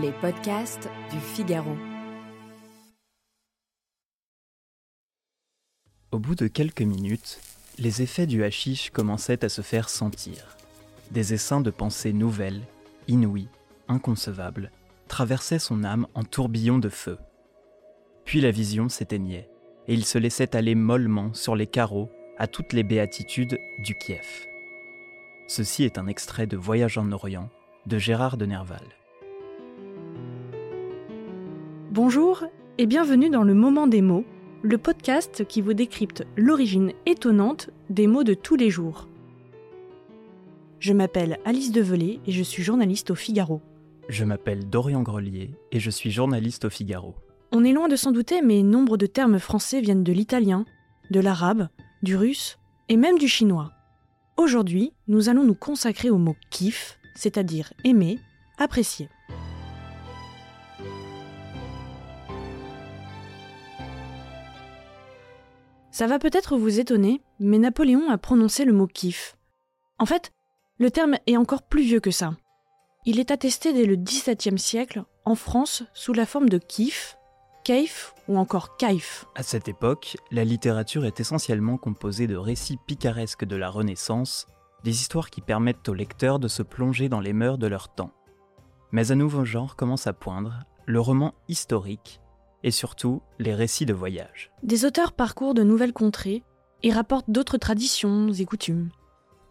Les podcasts du Figaro. Au bout de quelques minutes, les effets du hashish commençaient à se faire sentir. Des essaims de pensées nouvelles, inouïes, inconcevables, traversaient son âme en tourbillons de feu. Puis la vision s'éteignait, et il se laissait aller mollement sur les carreaux à toutes les béatitudes du Kiev. Ceci est un extrait de Voyage en Orient de Gérard de Nerval. Bonjour et bienvenue dans le Moment des mots, le podcast qui vous décrypte l'origine étonnante des mots de tous les jours. Je m'appelle Alice Develay et je suis journaliste au Figaro. Je m'appelle Dorian Grelier et je suis journaliste au Figaro. On est loin de s'en douter, mais nombre de termes français viennent de l'italien, de l'arabe, du russe et même du chinois. Aujourd'hui, nous allons nous consacrer au mot kiff, c'est-à-dire aimer, apprécier. Ça va peut-être vous étonner, mais Napoléon a prononcé le mot kiff. En fait, le terme est encore plus vieux que ça. Il est attesté dès le XVIIe siècle en France sous la forme de kiff, kaif ou encore kaif. À cette époque, la littérature est essentiellement composée de récits picaresques de la Renaissance, des histoires qui permettent aux lecteurs de se plonger dans les mœurs de leur temps. Mais un nouveau genre commence à poindre, le roman historique, et surtout les récits de voyage. Des auteurs parcourent de nouvelles contrées et rapportent d'autres traditions et coutumes.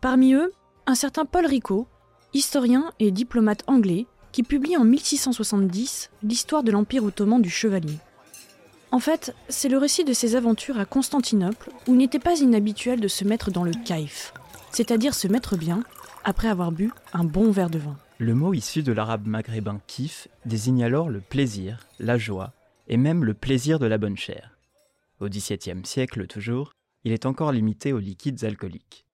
Parmi eux, un certain Paul Rico, historien et diplomate anglais, qui publie en 1670 l'histoire de l'Empire ottoman du chevalier. En fait, c'est le récit de ses aventures à Constantinople où il n'était pas inhabituel de se mettre dans le kaif, c'est-à-dire se mettre bien après avoir bu un bon verre de vin. Le mot issu de l'arabe maghrébin kif désigne alors le plaisir, la joie et même le plaisir de la bonne chair. Au XVIIe siècle toujours, il est encore limité aux liquides alcooliques.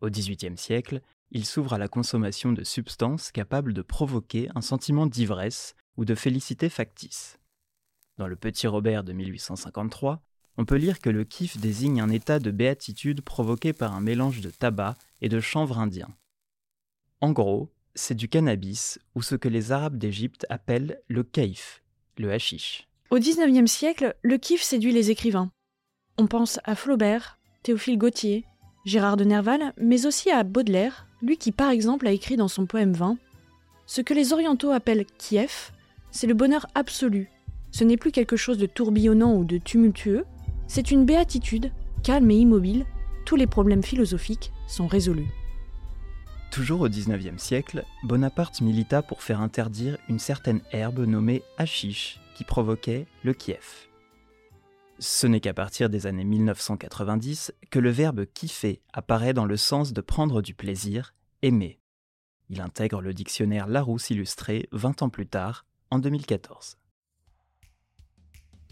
Au XVIIIe siècle, il s'ouvre à la consommation de substances capables de provoquer un sentiment d'ivresse ou de félicité factice. Dans le Petit Robert de 1853, on peut lire que le kiff désigne un état de béatitude provoqué par un mélange de tabac et de chanvre indien. En gros, c'est du cannabis ou ce que les Arabes d'Égypte appellent le kaif, le hashish. Au XIXe siècle, le kiff séduit les écrivains. On pense à Flaubert, Théophile Gautier, Gérard de Nerval, mais aussi à Baudelaire, lui qui par exemple a écrit dans son poème 20 Ce que les orientaux appellent Kiev, c'est le bonheur absolu. Ce n'est plus quelque chose de tourbillonnant ou de tumultueux, c'est une béatitude, calme et immobile, tous les problèmes philosophiques sont résolus. Toujours au XIXe siècle, Bonaparte milita pour faire interdire une certaine herbe nommée hashish qui provoquait le Kiev. Ce n'est qu'à partir des années 1990 que le verbe kiffer apparaît dans le sens de prendre du plaisir, aimer. Il intègre le dictionnaire Larousse illustré 20 ans plus tard, en 2014.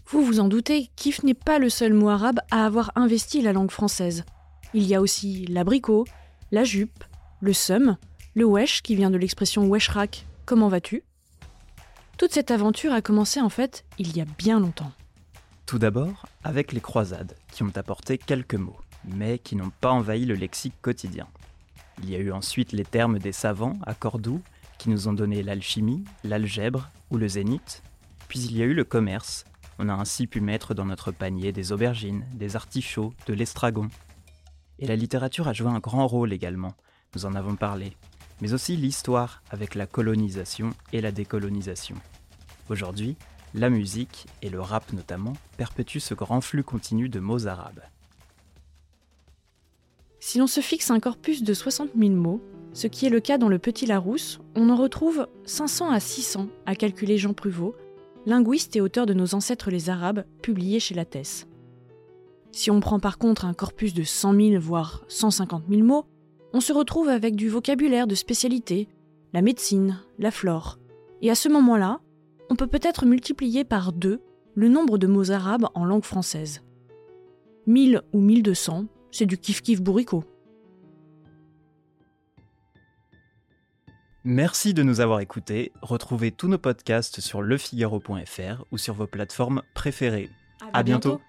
Vous vous en doutez, kiff n'est pas le seul mot arabe à avoir investi la langue française. Il y a aussi l'abricot, la jupe, le seum, le wesh qui vient de l'expression weshrak, comment vas-tu? Toute cette aventure a commencé en fait il y a bien longtemps. Tout d'abord avec les croisades, qui ont apporté quelques mots, mais qui n'ont pas envahi le lexique quotidien. Il y a eu ensuite les termes des savants à Cordoue, qui nous ont donné l'alchimie, l'algèbre ou le zénith. Puis il y a eu le commerce. On a ainsi pu mettre dans notre panier des aubergines, des artichauts, de l'estragon. Et la littérature a joué un grand rôle également, nous en avons parlé, mais aussi l'histoire avec la colonisation et la décolonisation. Aujourd'hui, la musique, et le rap notamment, perpétuent ce grand flux continu de mots arabes. Si l'on se fixe un corpus de 60 000 mots, ce qui est le cas dans le Petit Larousse, on en retrouve 500 à 600 à calculer Jean Pruvot, linguiste et auteur de Nos ancêtres les Arabes, publié chez Lattès. Si on prend par contre un corpus de 100 000 voire 150 000 mots, on se retrouve avec du vocabulaire de spécialité, la médecine, la flore. Et à ce moment-là, on peut peut-être multiplier par deux le nombre de mots arabes en langue française. 1000 ou 1200, c'est du kiff-kiff bourricot. Merci de nous avoir écoutés. Retrouvez tous nos podcasts sur lefigaro.fr ou sur vos plateformes préférées. À, bientôt.